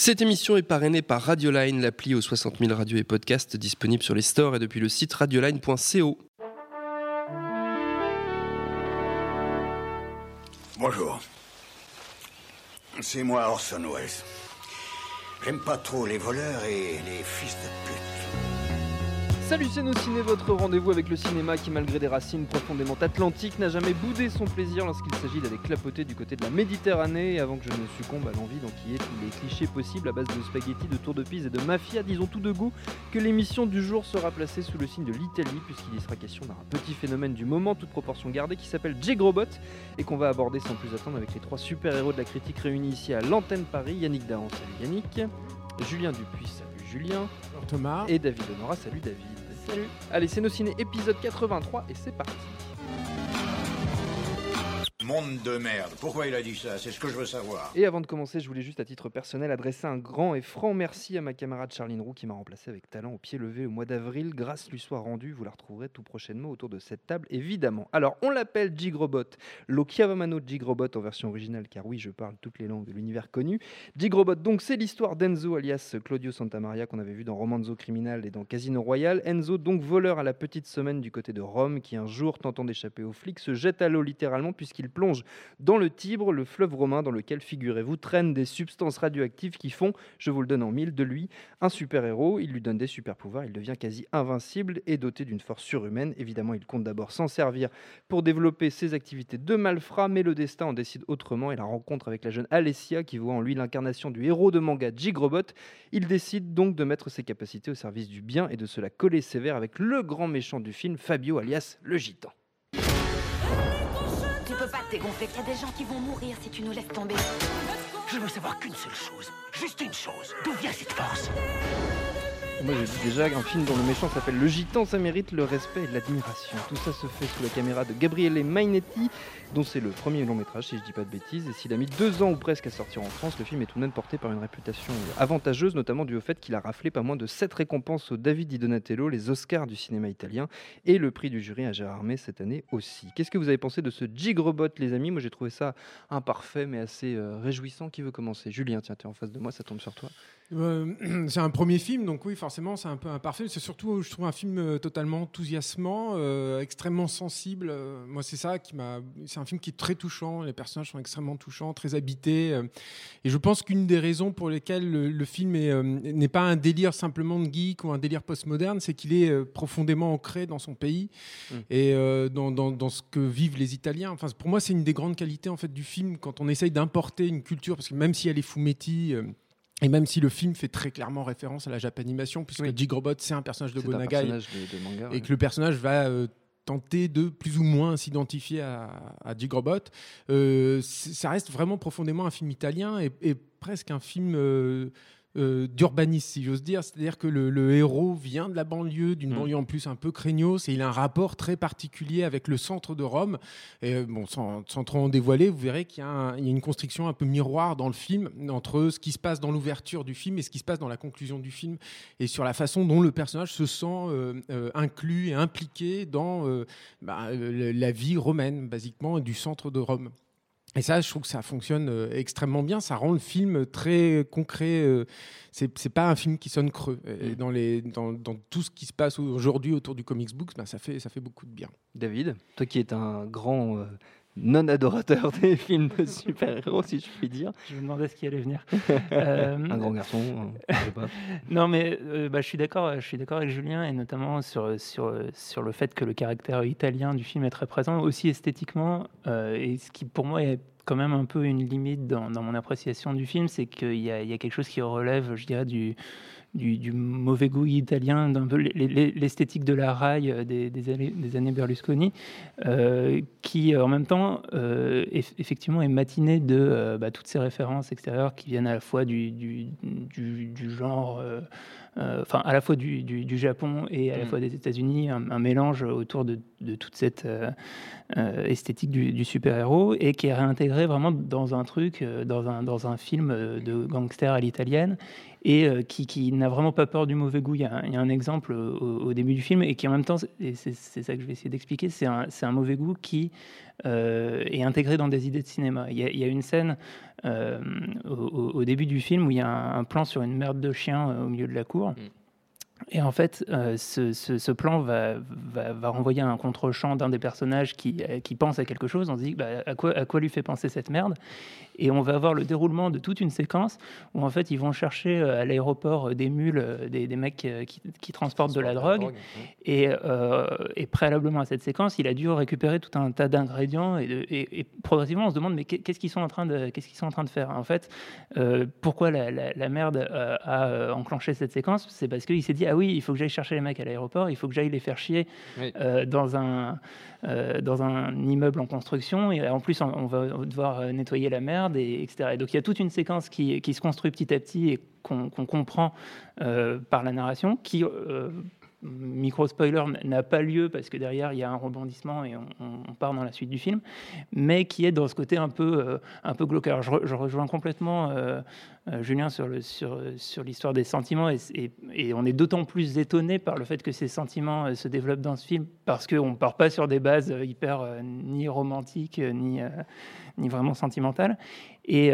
Cette émission est parrainée par Radioline, l'appli aux 60 000 radios et podcasts disponible sur les stores et depuis le site radioline.co. Bonjour. C'est moi Orson Welles. J'aime pas trop les voleurs et les fils de pute. Salut c'est nos ciné, votre rendez-vous avec le cinéma qui malgré des racines profondément atlantiques n'a jamais boudé son plaisir lorsqu'il s'agit d'aller clapoter du côté de la Méditerranée avant que je ne succombe à l'envie d'enquiller tous les clichés possibles à base de spaghettis, de tour de pise et de mafia, disons tout de goût que l'émission du jour sera placée sous le signe de l'Italie puisqu'il y sera question d'un petit phénomène du moment, toute proportion gardée, qui s'appelle Jigrobot et qu'on va aborder sans plus attendre avec les trois super-héros de la critique réunis ici à l'antenne Paris, Yannick Dahan, salut Yannick, Julien Dupuis, salut Julien, Thomas. et David Honora, salut David. Salut. Allez, c'est nos ciné épisode 83 et c'est parti. De merde. Pourquoi il a dit ça? C'est ce que je veux savoir. Et avant de commencer, je voulais juste à titre personnel adresser un grand et franc merci à ma camarade Charline Roux qui m'a remplacé avec talent au pied levé au mois d'avril. Grâce lui soit rendue, vous la retrouverez tout prochainement autour de cette table, évidemment. Alors, on l'appelle Jigrobot, lo Chiavamano Jigrobot en version originale, car oui, je parle toutes les langues de l'univers connu. Jigrobot, donc, c'est l'histoire d'Enzo alias Claudio Santamaria qu'on avait vu dans Romanzo Criminal et dans Casino Royale. Enzo, donc voleur à la petite semaine du côté de Rome, qui un jour, tentant d'échapper aux flics, se jette à l'eau littéralement puisqu'il plonge dans le Tibre, le fleuve romain dans lequel, figurez-vous, traînent des substances radioactives qui font, je vous le donne en mille, de lui un super-héros. Il lui donne des super-pouvoirs, il devient quasi invincible et doté d'une force surhumaine. Évidemment, il compte d'abord s'en servir pour développer ses activités de malfrat, mais le destin en décide autrement et la rencontre avec la jeune Alessia, qui voit en lui l'incarnation du héros de manga Jigrobot, il décide donc de mettre ses capacités au service du bien et de se la coller sévère avec le grand méchant du film, Fabio alias le Gitan. Tu peux pas te dégonfler, qu'il y a des gens qui vont mourir si tu nous laisses tomber. Je veux savoir qu'une seule chose. Juste une chose. D'où vient cette force? Moi j'ai dit déjà qu'un film dont le méchant s'appelle Le Gitan, ça mérite le respect et l'admiration. Tout ça se fait sous la caméra de Gabriele Mainetti, dont c'est le premier long métrage si je dis pas de bêtises. Et s'il a mis deux ans ou presque à sortir en France, le film est tout de même porté par une réputation avantageuse, notamment dû au fait qu'il a raflé pas moins de sept récompenses au David Di Donatello, les Oscars du cinéma italien, et le prix du jury à Gérard May cette année aussi. Qu'est-ce que vous avez pensé de ce Jigrobot, les amis? Moi j'ai trouvé ça imparfait mais assez euh, réjouissant. Qui veut commencer? Julien, tiens, tu en face de moi, ça tombe sur toi. Euh, c'est un premier film, donc oui, forcément, c'est un peu imparfait. C'est surtout, je trouve, un film euh, totalement enthousiasmant, euh, extrêmement sensible. Moi, c'est ça qui m'a. C'est un film qui est très touchant. Les personnages sont extrêmement touchants, très habités. euh, et je pense qu'une des raisons pour lesquelles le, le film est, n'est pas un délire simplement de geek ou un délire postmoderne, c'est qu'il est profondément ancré dans son pays Mm. et dans, dans- dans ce que vivent les Italiens. Enfin, pour moi, c'est une des grandes qualités en fait du film quand on essaye d'importer une culture, parce que même si elle est fumetti. Euh, et même si le film fait très clairement référence à la Japanimation, puisque Oui. Jigrobot, c'est un personnage de C'est un Gonagai, personnage de, de manga. et ouais. que le personnage va euh, tenter de plus ou moins s'identifier à, à Jigrobot, euh, c- ça reste vraiment profondément un film italien et, et presque un film euh, euh, d'urbanisme, si j'ose dire. C'est-à-dire que le, le héros vient de la banlieue, d'une Mm. banlieue en plus un peu craignos, et il a un rapport très particulier avec le centre de Rome. Et euh, bon, sans, sans trop en dévoiler, vous verrez qu'il y, a y une construction un peu miroir dans le film entre ce qui se passe dans l'ouverture du film et ce qui se passe dans la conclusion du film, et sur la façon dont le personnage se sent euh, euh, inclus et impliqué dans bah, la vie romaine, basiquement, et du centre de Rome. Et ça, je trouve que ça fonctionne euh, extrêmement bien. Ça rend le film très concret. euh, c'est c'est pas un film qui sonne creux. Et dans, les, dans, dans tout ce qui se passe aujourd'hui autour du comics book, ben, ça, fait, ça fait beaucoup de bien. David, toi qui es un grand euh, non-adorateur des films de super-héros, si je puis dire. Je me demandais ce qui allait venir. Euh, Un grand garçon, je sais pas. non, mais euh, bah, je suis d'accord. Je suis d'accord avec Julien et notamment sur sur sur le fait que le caractère italien du film est très présent, aussi esthétiquement. euh, et ce qui pour moi est quand même un peu une limite dans, dans mon appréciation du film, c'est qu'il y, y a quelque chose qui relève, je dirais, du du, mauvais goût italien, d'un l'esthétique de la raille euh, des, années, Berlusconi, euh, qui euh, en même temps, eff- effectivement, est matiné de bah, toutes ces références extérieures qui viennent à la fois du genre. Euh, Enfin, à la fois du, du- du Japon et à la Mm. fois des États-Unis, un, un mélange autour de, de toute cette euh, euh, esthétique du, du super-héros et qui est réintégré vraiment dans un truc, dans un, dans un film de gangster à l'italienne et qui, qui n'a vraiment pas peur du mauvais goût. Il y a, un- il y a un exemple au, au début du film et qui en même temps, et c'est ça que je vais essayer d'expliquer, c'est un, c'est un mauvais goût qui euh, est intégré dans des idées de cinéma. Il y a, il y a une scène au, au- début du film où il y a un, plan sur une merde de chien euh, au milieu de la cour. Et en fait, euh, ce, ce- ce plan va, va, va renvoyer à un contre-champ d'un des personnages qui, euh, qui pense à quelque chose. On se dit bah, à, quoi, à quoi lui fait penser cette merde? Et on va avoir le déroulement de toute une séquence où en fait ils vont chercher euh, à l'aéroport des mules, des, des mecs qui, qui transportent de la drogue. Et, euh, et préalablement à cette séquence, il a dû récupérer tout un tas d'ingrédients et, de- et- et progressivement on se demande mais qu'est- qu'est-ce qu'ils sont en train de qu'est-ce qu'ils sont en train de faire? En fait, euh, pourquoi la, la- la merde a enclenché cette séquence? C'est parce qu'il s'est dit ah oui, il faut que j'aille chercher les mecs à l'aéroport, il faut que j'aille les faire chier Oui. euh, dans un euh, dans un immeuble en construction et en plus on, on va devoir euh, nettoyer la merde et etc. Et donc il y a toute une séquence qui, qui se construit petit à petit et qu'on comprend euh, par la narration qui euh, micro spoiler n'a pas lieu parce que derrière il y a un rebondissement et on, part dans la suite du film mais qui est dans ce côté un peu euh, un peu glauque. Alors, je, re- je rejoins complètement euh, euh, Julien sur sur sur l'histoire des sentiments et, on est d'autant plus étonné par le fait que ces sentiments euh, se développent dans ce film parce qu'on part pas sur des bases hyper ni romantiques ni ni vraiment sentimentales. Et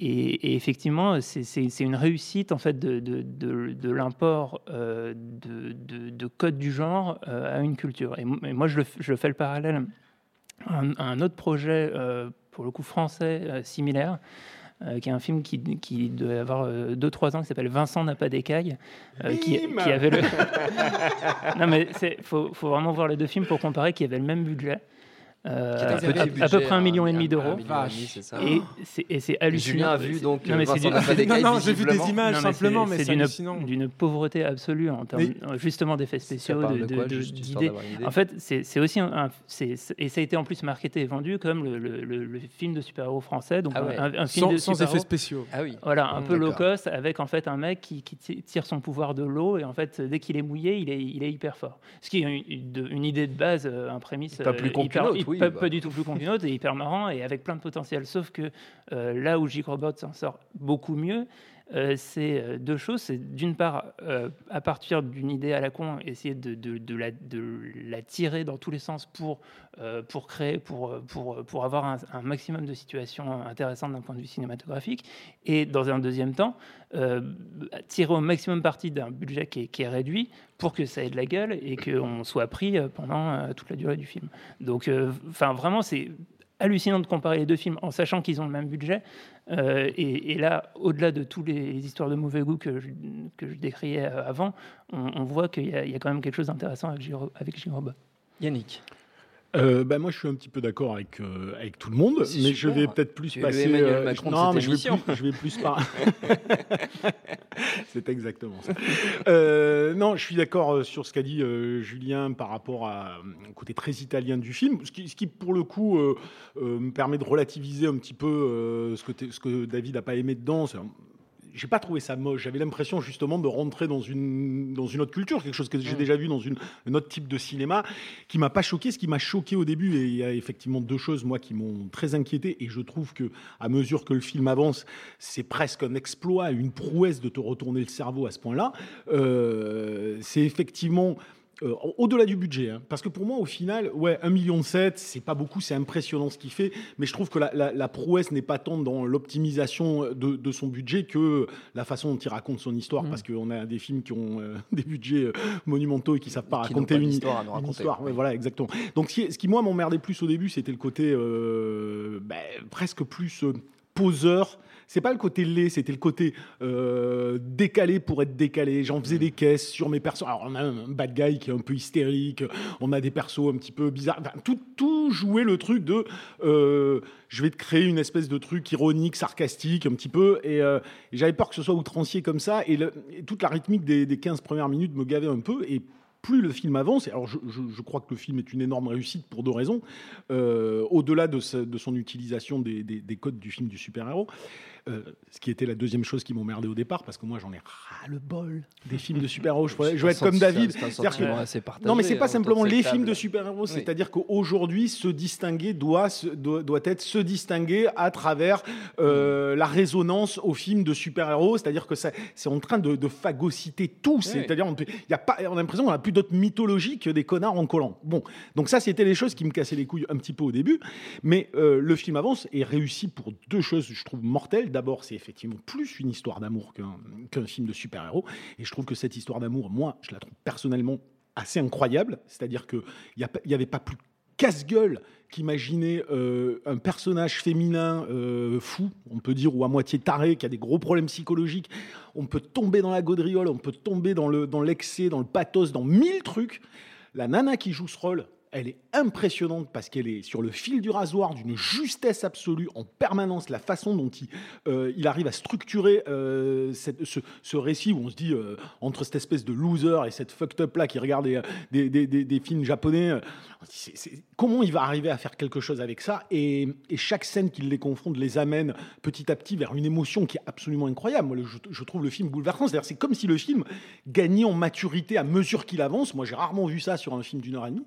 et, et effectivement, c'est- une réussite en fait de, de, de- de l'import euh, de, de, de codes du genre euh, à une culture. Et, mo- et moi, je, le f- je fais le parallèle à un, à un autre projet, euh, pour le coup français, similaire, euh, qui est un film qui, qui doit avoir 2-3 ans, qui s'appelle Vincent n'a pas d'écaille, euh, qui, avait le... non mais il faut, faut vraiment voir les deux films pour comparer, qui avaient le même budget. Euh, à, peu près un million et demi d'euros. million et c'est hallucinant. Julien a vu donc non, mais c'est Vincent du- n'a pas d'écaille, Non, non, j'ai vu des visiblement. images non, mais simplement, mais c'est c'est d'une- hallucinant. d'une pauvreté absolue en termes Mais- euh, justement d'effets spéciaux, de- d'idées. En fait, c'est aussi un, un- et ça a été en plus marketé et vendu comme le, le- le- le film de super-héros français, donc Ah ouais. un, un film Sans, de sans super-héros. effets spéciaux. Ah oui. Voilà, un Mmh, peu low cost avec en fait un mec qui, qui ti- tire son pouvoir de l'eau et en fait dès qu'il est mouillé, il est, il est hyper fort. Ce qui est une, idée de base, euh, un prémisse Pas plus hyper, oui, pas, bah. pas du tout plus con qu'une autre et hyper marrant et avec plein de potentiel. Sauf que euh, là où J-Robot s'en sort beaucoup mieux, c'est euh, deux choses. C'est d'une part, euh, à partir d'une idée à la con, essayer de, la, tirer dans tous les sens pour, euh, pour créer, pour, euh, pour, pour avoir un, maximum de situations intéressantes d'un point de vue cinématographique. Et dans un deuxième temps, euh, tirer au maximum parti d'un budget qui est, réduit pour que ça ait de la gueule et qu'on soit pris euh, pendant euh, toute la durée du film. Donc, euh, enfin, vraiment, c'est hallucinant de comparer les deux films en sachant qu'ils ont le même budget. Euh, et, là, au-delà de toutes les, histoires de mauvais goût que je, que je euh, avant, on, voit qu'il y, a- quand même quelque chose d'intéressant avec Giro- avec. Yannick. Euh, bah, moi, je suis un petit peu d'accord avec, euh, avec tout le monde, mais je vais peut-être plus Tu passer. Macron de non, mais je vais plus, je vais plus par. C'est exactement ça. Euh, non, je suis d'accord euh, sur ce qu'a dit euh, Julien par rapport à, euh, au côté très italien du film, ce qui, ce qui, pour le coup, euh, euh, me permet de relativiser un petit peu euh, ce, que ce que David n'a pas aimé dedans. J'ai pas trouvé ça moche. J'avais l'impression justement de rentrer dans une, dans une autre culture, quelque chose que j'ai déjà vu dans une, un autre type de cinéma, qui m'a pas choqué. Ce qui m'a choqué au début, et il y a effectivement deux choses moi qui m'ont très inquiété, et je trouve que à mesure que le film avance, c'est presque un exploit, une prouesse de te retourner le cerveau à ce point-là. Euh, c'est effectivement euh, au-delà du budget, hein. parce que pour moi, au final, ouais, 1,7 million, c'est pas beaucoup, c'est impressionnant ce qu'il fait, mais je trouve que la, la- la prouesse n'est pas tant dans l'optimisation de, de son budget que la façon dont il raconte son histoire, Mmh. parce qu'on a des films qui ont euh, des budgets euh, monumentaux et qui savent pas Qui raconter pas une, nous une raconter. histoire. Ouais, voilà, exactement. Donc, ce qui, ce qui, moi, m'emmerdait plus au début, c'était le côté euh, ben, presque plus euh, poseur c'est pas le côté laid, c'était le côté euh, décalé pour être décalé. J'en faisais des caisses sur mes persos. Alors, on a un bad guy qui est un peu hystérique, on a des persos un petit peu bizarres. Enfin, tout, tout jouait le truc de euh, je vais te créer une espèce de truc ironique, sarcastique, un petit peu. Et, euh, et j'avais peur que ce soit outrancier comme ça. Et, le- et toute la rythmique des, des 15 premières minutes me gavait un peu. Et plus le film avance, et alors je, crois que le film est une énorme réussite pour deux raisons, euh, au-delà de, son utilisation des codes du film du super-héros, euh, ce qui était la deuxième chose qui m'emmerdait au départ, parce que moi j'en ai ras le bol des films de super-héros. Je, je vais être comme David. C'est que- partagé. non, mais c'est hein, pas autour simplement les films de super-héros, Oui. c'est-à-dire qu'aujourd'hui, se distinguer doit, doit, doit être se distinguer à travers euh, la résonance aux films de super-héros, c'est-à-dire que c'est en train de, de phagocyter tout. C'est-à-dire, on, il y a pas, on a l'impression qu'on n'a plus d'autres mythologies que des connards en collant. Bon, donc ça, c'était les choses qui me cassaient les couilles un petit peu au début, mais euh, le film avance et réussit pour deux choses, je trouve, mortelles. D'abord, c'est effectivement plus une histoire d'amour qu'un film de super-héros, et je trouve que cette histoire d'amour, moi, je la trouve personnellement assez incroyable. C'est-à-dire qu'il n'y avait pas plus casse-gueule qu'imaginer euh, un personnage féminin euh, fou, on peut dire, ou à moitié taré, qui a des gros problèmes psychologiques. On peut tomber dans la gaudriole, on peut tomber dans l'excès, dans le pathos, dans mille trucs. La nana qui joue ce rôle, elle est impressionnante parce qu'elle est sur le fil du rasoir d'une justesse absolue en permanence. La façon dont il, euh, arrive à structurer euh, ce, récit où on se dit euh, entre cette espèce de loser et cette fucked up là qui regarde des, films japonais, comment il va arriver à faire quelque chose avec ça et, chaque scène qui les confronte les amène petit à petit vers une émotion qui est absolument incroyable. Moi, je, trouve le film bouleversant. C'est-à-dire, c'est comme si le film gagnait en maturité à mesure qu'il avance. Moi, j'ai rarement vu ça sur un film d'une heure et demie.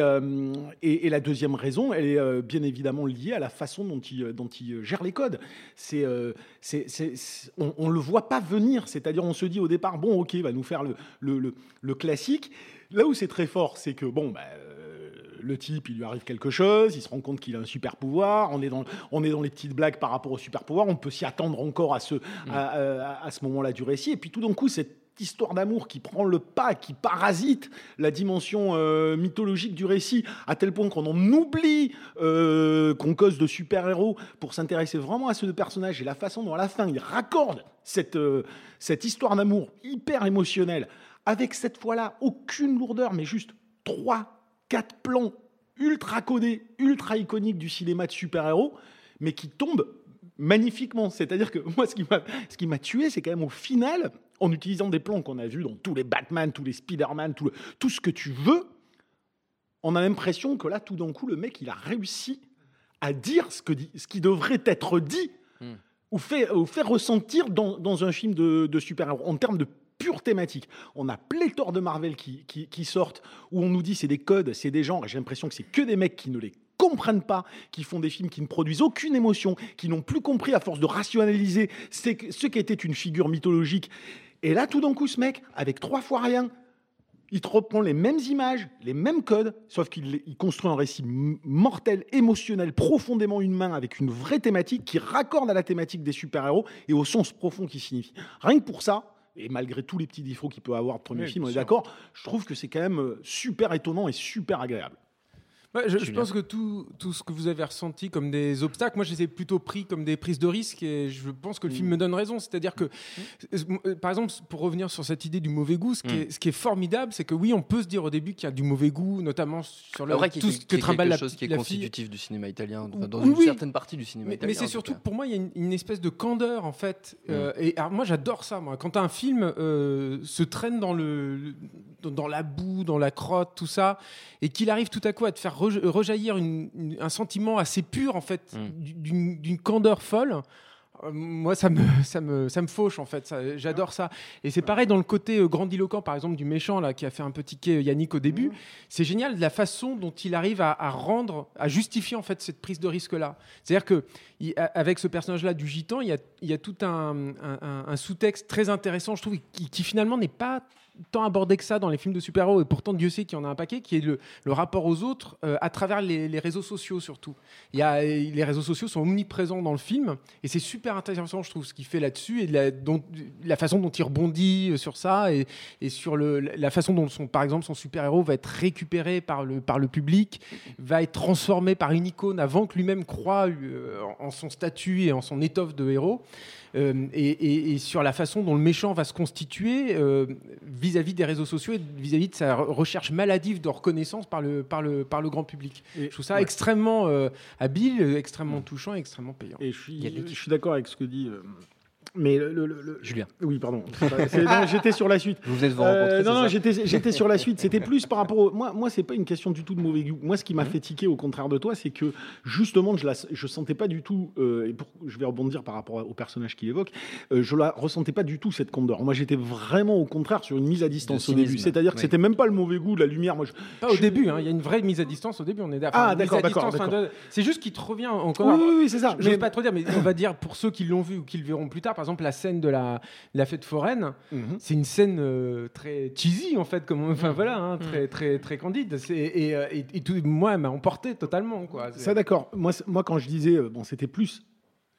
Euh, et, et la deuxième raison, elle est euh, bien évidemment liée à la façon dont il, euh, dont il gère les codes. C'est, euh, on, on le voit pas venir. C'est-à-dire, on se dit au départ, bon, ok, il va nous faire le, le, le- le classique. Là où c'est très fort, c'est que bon, bah, le type, il lui arrive quelque chose, il se rend compte qu'il a un super pouvoir. On est dans, on est dans les petites blagues par rapport au super pouvoir. On peut s'y attendre encore à ce, à, à- à ce moment-là du récit. Et puis tout d'un coup, cette histoire d'amour qui prend le pas, qui parasite la dimension euh, mythologique du récit, à tel point qu'on en oublie euh, qu'on cause de super-héros pour s'intéresser vraiment à ce personnage et la façon dont à la fin il raccorde cette, euh, cette histoire d'amour hyper émotionnelle avec cette fois-là aucune lourdeur, mais juste trois, quatre plans ultra codés, ultra iconiques du cinéma de super-héros, mais qui tombent magnifiquement. C'est-à-dire que moi, ce qui m'a, ce tué, c'est quand même au final, en utilisant des plans qu'on a vus dans tous les Batman, tous les Spider-Man, tout, le- tout ce que tu veux, on a l'impression que là, tout d'un coup, le mec, il a réussi à dire ce, que ce qui devrait être dit Hmm. ou, fait, ou faire ressentir dans, dans un film de, de super-héros en termes de pure thématique. On a pléthore de Marvel qui, qui, qui sortent où on nous dit c'est des codes, c'est des genres, et j'ai l'impression que c'est que des mecs qui ne les comprennent pas, qui font des films qui ne produisent aucune émotion, qui n'ont plus compris à force de rationaliser ce qui était une figure mythologique. Et là, tout d'un coup, ce mec, avec trois fois rien, il te reprend les mêmes images, les mêmes codes, sauf qu'il construit un récit mortel, émotionnel, profondément humain, avec une vraie thématique qui raccorde à la thématique des super-héros et au sens profond qui signifie. Rien que pour ça, et malgré tous les petits défauts qu'il peut avoir de premier Oui, film, on est d'accord, je trouve que c'est quand même euh, super étonnant et super agréable. Ouais, je, pense que tout, tout ce que vous avez ressenti comme des obstacles, moi je les ai plutôt pris comme des prises de risque et je pense que le film me donne raison. C'est-à-dire que, euh, par exemple, pour revenir sur cette idée du mauvais goût, ce qui, est, ce qui est formidable, c'est que oui, on peut se dire au début qu'il y a du mauvais goût, notamment sur le, vrai tout ce que trimballe la, chose qui est la fille. constitutif du cinéma italien, enfin, dans Oui, une certaine partie du cinéma Mais, italien. mais c'est surtout, pour moi, il y a une, une espèce de candeur, en fait. Euh, et alors, moi, j'adore ça, moi. Quand un film euh, se traîne dans, le, dans, dans la boue, dans la crotte, tout ça, et qu'il arrive tout à coup à te faire rejaillir une- une- un sentiment assez pur, en fait, Mm. d'une candeur folle. euh, Moi, ça me, ça, me, ça me fauche, en fait. J'adore ça. Et c'est pareil dans le côté euh, grandiloquent, par exemple, du méchant, là, qui a fait un peu tiquer euh, Yannick au début. C'est génial de la façon dont il arrive à, à rendre, à justifier, en fait, cette prise de risque-là. C'est-à-dire que, il- a- avec ce personnage-là du gitan, il y a, il y a tout un, un- un- un sous-texte très intéressant, je trouve, qui, qui finalement n'est pas tant abordé que ça dans les films de super-héros, et pourtant Dieu sait qu'il y en a un paquet, qui est le, rapport aux autres euh, à travers les, réseaux sociaux surtout. Il y a, les réseaux sociaux sont omniprésents dans le film, et c'est super intéressant, je trouve, ce qu'il fait là-dessus, et la, façon dont il rebondit euh, sur ça, et, sur la façon dont, par exemple, son super-héros va être récupéré par le, public, va être transformé par une icône avant que lui-même croit euh, en son statut et en son étoffe de héros. Euh, et, et- et sur la façon dont le méchant va se constituer euh, vis-à-vis des réseaux sociaux et vis-à-vis de sa re- recherche maladive de reconnaissance par le, par le, par le grand public. Et- Je trouve ça ouais. extrêmement euh, habile, extrêmement touchant et extrêmement payant. Et je suis, Yannick. je suis d'accord avec ce que dit. Mais le, le- le- Julien. Oui, pardon. J'étais sur la suite. Vous de vous Euh, non, non, j'étais, j'étais sur la suite. C'était plus par rapport au... Moi, moi c'est pas une question du tout de mauvais goût. Moi, ce qui m'a fait tiquer, au contraire de toi, c'est que justement, je la, je sentais pas du tout, euh, et pour, je vais rebondir par rapport au personnage qu'il évoque, euh, je la ressentais pas du tout, cette condor. Moi, j'étais vraiment, au contraire, sur une mise à distance De au début. C'est-à-dire que oui. c'était même pas le mauvais goût, de la lumière. Moi, je- Pas au je- début, hein, il y a une vraie mise à distance au début, on est d'accord. Ah, d'accord, d'accord, C'est juste qu'il te revient encore. Oui, oui, oui, c'est ça. Je vais Mais- pas trop dire, mais on va dire pour ceux qui l'ont vu ou qui le verront plus tard, exemple la scène de la, la fête foraine, Mhm. c'est une scène euh, très cheesy en fait, comme on- Mm. enfin voilà, hein, très très très candide. C'est- Et, euh, et, et tout, moi, elle m'a emporté totalement quoi. C'est- Ça d'accord. Moi, moi quand je disais, euh, bon, c'était plus,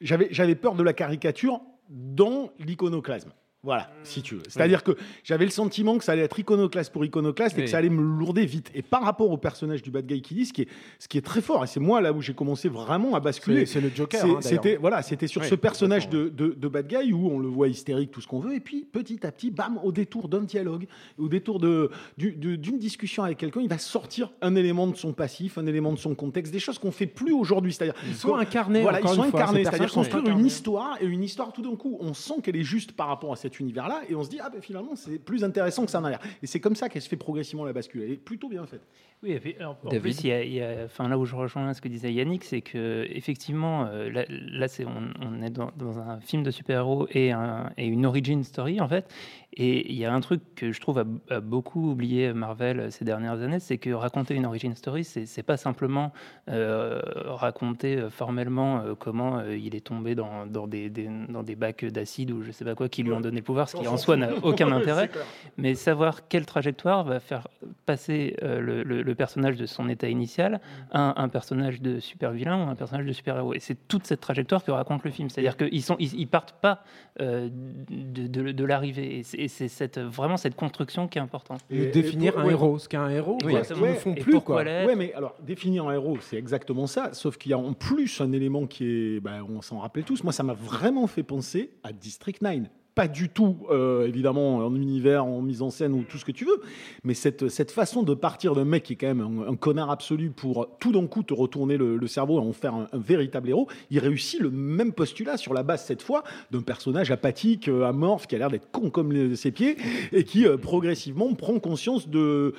j'avais, j'avais peur de la caricature dans l'iconoclasme. Voilà, si tu veux. C'est-à-dire que j'avais le sentiment que ça allait être iconoclaste pour iconoclaste et que ça allait me lourder vite. Et par rapport au personnage du bad guy qui dit, ce qui est, ce qui est très fort, et c'est moi là où j'ai commencé vraiment à basculer. C'est le Joker. Hein, c'était voilà, c'était sur ce personnage de, de, de bad guy où on le voit hystérique, tout ce qu'on veut, et puis petit à petit, bam, au détour d'un dialogue, au détour du- d'une discussion avec quelqu'un, il va sortir un élément de son passif, un élément de son contexte, des choses qu'on fait plus aujourd'hui. C'est-à-dire Ils sont incarnés. voilà, ils sont incarnés, ces c'est-à-dire construire une histoire et une histoire tout d'un coup, on sent qu'elle est juste par rapport à univers-là et on se dit ah ben finalement c'est plus intéressant que ça n'a l'air. Et c'est comme ça qu'elle se fait progressivement la bascule. Elle est plutôt bien faite. Oui, et puis, alors, en plus, il y a, il y a- enfin, là où je rejoins ce que disait Yannick, c'est que effectivement, euh, là, là, c'est, on, on est dans, dans un film de super-héros et, un- et une origin story en fait. Et il y a un truc que je trouve a, a beaucoup oublié Marvel ces dernières années, c'est que raconter une origin story, c'est, c'est pas simplement euh, raconter euh, formellement euh, comment euh, il est tombé dans, dans, des, des- dans des bacs d'acide ou je sais pas quoi qui lui ont donné le pouvoir, ce qui en soi n'a aucun intérêt. mais savoir quelle trajectoire va faire passer euh, le, le- le personnage de son état initial à un personnage de super vilain ou un personnage de super héros. Et c'est toute cette trajectoire que raconte le film. C'est-à-dire qu'ils sont, ils, ils partent pas euh, de, de- de l'arrivée. Et c'est- Et c'est cette, vraiment cette construction qui est importante. Et Et- définir et- un ouais. héros, ce qu'est un héros, Oui, ne font plus quoi. Ouais, mais alors, définir un héros, c'est exactement ça. Sauf qu'il y a en plus un élément qui est. ben, on s'en rappelle tous. Moi, ça m'a vraiment fait penser à District 9. Pas du tout, euh, évidemment, en univers, en mise en scène ou tout ce que tu veux. Mais cette, façon de partir d'un mec qui est quand même un, connard absolu pour tout d'un coup te retourner le, cerveau et en faire un, véritable héros, il réussit le même postulat sur la base, cette fois, d'un personnage apathique, euh, amorphe, qui a l'air d'être con comme ses pieds et qui euh, progressivement prend conscience de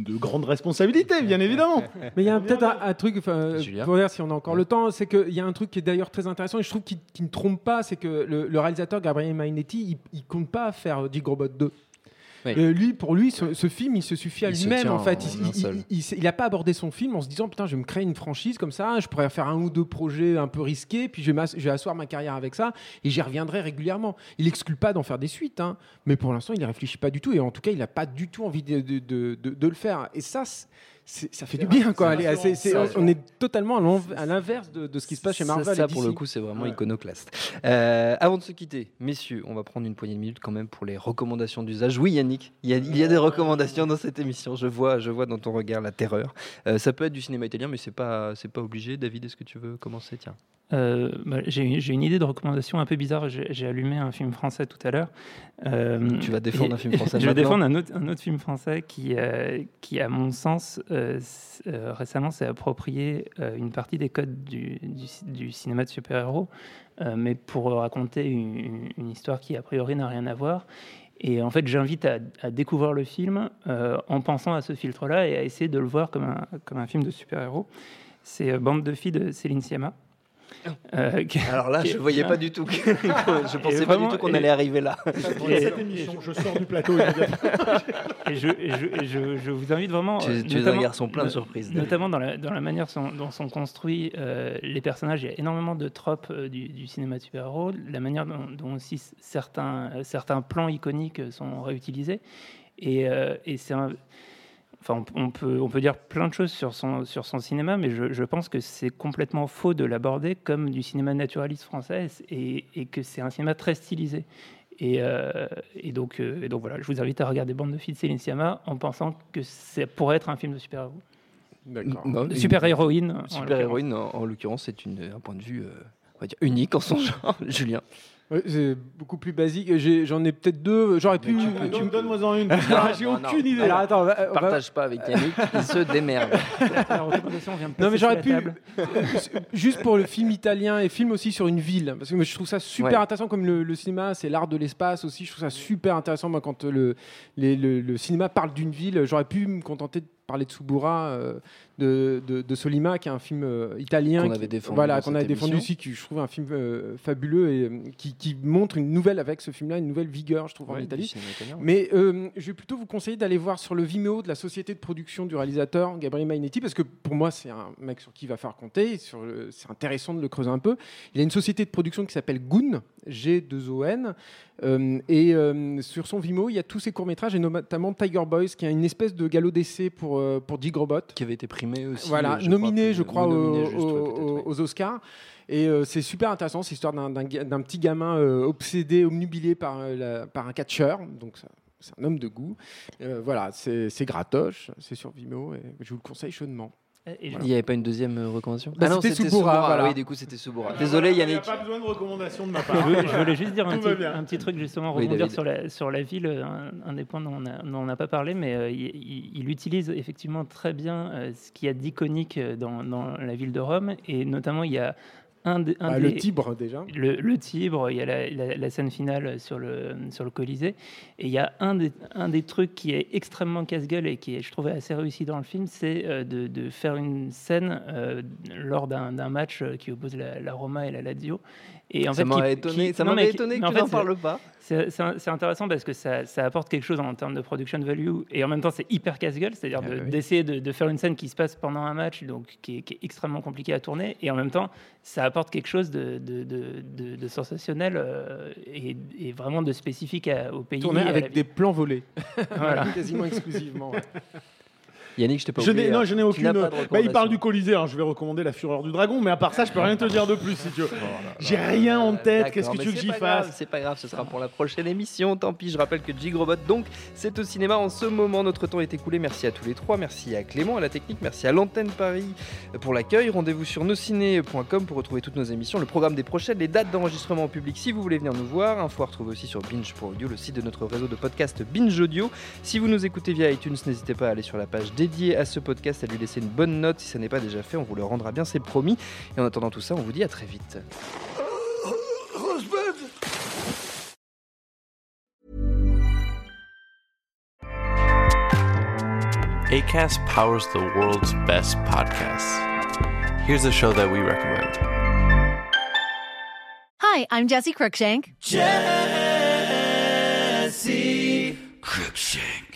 grandes responsabilités, bien évidemment. Mais il y a peut-être un, un truc, Julien pour dire si on a encore le temps, c'est qu'il y a un truc qui est d'ailleurs très intéressant et je trouve qu'il ne trompe pas, c'est que le, le réalisateur Gabriel Mainetti, il, il compte pas faire Dig Robot 2. Oui. Euh, lui, pour lui, ce, ce film, il se suffit à lui-même en fait. en Il- un il- seul. il- il- il a pas abordé son film en se disant putain, je vais me créer une franchise comme ça, je pourrais faire un ou deux projets un peu risqués, puis je vais, m'ass- je vais asseoir ma carrière avec ça et j'y reviendrai régulièrement. Il exclut pas d'en faire des suites, hein, mais pour l'instant, il y réfléchit pas du tout et en tout cas, il n'a pas du tout envie de, de- de- le faire. Et ça, ça fait du bien quoi. Allez, on est totalement à l'inverse de, de ce qui se passe chez Ça- Marvel. Ça, et pour le coup, c'est vraiment Ouais. iconoclaste. Euh, avant de se quitter, messieurs, on va prendre une poignée de minutes quand même pour les recommandations d'usage. Oui, Yannick, il y, a, il y a des recommandations dans cette émission. Je vois, je vois dans ton regard la terreur. Euh, ça peut être du cinéma italien, mais c'est pas, c'est pas obligé. David, est-ce que tu veux commencer? Tiens. Euh, bah, j'ai une idée de recommandation un peu bizarre. J'ai allumé un film français tout à l'heure. Euh, Tu vas défendre un film français Je vais défendre un autre, un autre film français qui, euh, qui à mon sens, récemment s'est approprié une partie des codes du, du, du cinéma de super-héros, mais pour raconter une, une histoire qui a priori n'a rien à voir. Et en fait, j'invite à, à découvrir le film en pensant à ce filtre-là et à essayer de le voir comme un, comme un film de super-héros. C'est Bande de filles de Céline Sciamma. Euh, Alors là, je voyais qui- pas du tout. que- je pensais pas du tout qu'on allait arriver là. Pour Et- cette émission, je sors du plateau. Et je, et je, et je- je vous invite vraiment. Tu- euh, tu es un garçon plein de surprises. Notamment dans la, dans la manière dont sont construits euh, les personnages. Il y a énormément de tropes euh, du, du cinéma de super-héros. La manière dont, dont aussi certains, certains plans iconiques sont réutilisés. Et, euh, et c'est un. Enfin, on, on peut, on peut dire plein de choses sur son, sur son cinéma, mais je, je pense que c'est complètement faux de l'aborder comme du cinéma naturaliste français et, et que c'est un cinéma très stylisé. Et, euh, et donc, euh, et donc voilà, je vous invite à regarder Bande de filles de Céline Sciamma en pensant que ça pourrait être un film de super-héros. D'accord. Une- super-héroïne. en Super héroïne, en, en l'occurrence, c'est une- un point de vue euh, on va dire unique en son genre. Julien. Ouais, c'est beaucoup plus basique. J'ai- J'en ai peut-être deux. J'aurais pu. Ah, tu me- Donne-moi-en une. Non, J'ai non, aucune non. idée. Alors attends, va- va- Partage pas avec Yannick, il se démerde. Vient Non mais j'aurais pu juste pour le film italien et film aussi sur une ville parce que moi, je trouve ça super Ouais. intéressant comme le, le cinéma c'est l'art de l'espace aussi je trouve ça super intéressant moi quand le, les- le, le cinéma parle d'une ville j'aurais pu me contenter de parler de Subura euh, de, de, de Solima qui est un film euh, italien Qu'on avait défendu voilà qu'on aussi qui je trouve un film euh, fabuleux et qui, qui montre une nouvelle avec ce film là une nouvelle vigueur je trouve en Ouais, Italie mais je vais plutôt vous conseiller d'aller voir sur le Vimeo de la société de production du réalisateur Gabriel Mainetti parce que pour moi c'est un mec sur qui il va faire compter. C'est intéressant de le creuser un peu. Il a une société de production qui s'appelle Goon, G2ON. euh, et sur son Vimeo, il y a tous ses courts-métrages, et notamment Tiger Boys, qui est une espèce de galop d'essai pour, euh, pour Dig Robot. Qui avait été primé aussi. Voilà, euh, je nominé, crois, je crois, aux, nominé juste, ouais, aux- peut-être, ouais. aux Oscars. Et euh, c'est super intéressant, c'est l'histoire d'un- petit gamin euh, obsédé, omnubilé par, euh, la- par un catcheur. Donc c'est un homme de goût. Euh, voilà, c'est c'est gratoche, c'est sur Vimeo, et je vous le conseille chaudement. Et Il n'y avait pas une deuxième euh, recommandation Bah, c'était Subura, voilà. Oui, du coup, c'était Subura. Désolé, Il n'y Yannick. a pas besoin de recommandation de ma Je part. voulais, je voulais juste dire un petit, bien. un petit truc justement, rebondir sur la, sur la ville, un, un des points dont on n'a pas parlé, mais euh, il, il- il utilise effectivement très bien euh, ce qu'il y a d'iconique euh, dans, dans la ville de Rome, et notamment il y a un, des- un Bah, des... Le Tibre, déjà. le, le Tibre, il y a la, la- la scène finale sur le, sur le Colisée. Et il y a un des, un des trucs qui est extrêmement casse-gueule et qui est, je trouvais, assez réussi dans le film, c'est euh, de, de faire une scène euh, lors d'un match euh, qui oppose la, la Roma et la Lazio. Et en Ça fait, m'aurait qui- étonné, qui- ça non, m'aurait mais qui- étonné mais que tu n'en parles pas. c'est c'est- c'est intéressant parce que ça, ça apporte quelque chose en termes de production value et en même temps c'est hyper casse-gueule, c'est-à-dire Ah de- oui. d'essayer de, de faire une scène qui se passe pendant un match donc qui est, qui est extrêmement compliqué à tourner et en même temps ça apporte quelque chose de, de, de- de- de sensationnel euh, et, et vraiment de spécifique à- au pays. La avec des plans volés. Voilà. Quasiment exclusivement. ouais. Yannick, je t'ai pas Je oublié, non, hein. je n'ai aucune. Bah, il parle du Colisée, alors je vais recommander La Fureur du Dragon, mais à part ça, je peux rien te dire de plus si tu veux. J'ai rien en tête, qu'est-ce que tu veux que j'y fasse C'est pas grave, ce sera pour la prochaine émission. Tant pis, je rappelle que Jig Robot, donc, c'est au cinéma en ce moment. Notre temps est écoulé. Merci à tous les trois. Merci à Clément, à la technique. Merci à l'antenne Paris pour l'accueil. Rendez-vous sur nosciné.com pour retrouver toutes nos émissions, le programme des prochaines, les dates d'enregistrement en public si vous voulez venir nous voir. Info à retrouver aussi sur binge.audio, le site de notre réseau de podcast Binge Audio. Si vous nous écoutez via iTunes, n'hésitez pas à aller sur la page dédiée à ce podcast, à lui laisser une bonne note si ça n'est pas déjà fait. On vous le rendra bien, c'est promis. Et en attendant tout ça, on vous dit à très vite. ACAST powers the world's best podcasts. Here's a show that we recommend. Hi, I'm Jesse Cruikshank. Jesse Cruikshank.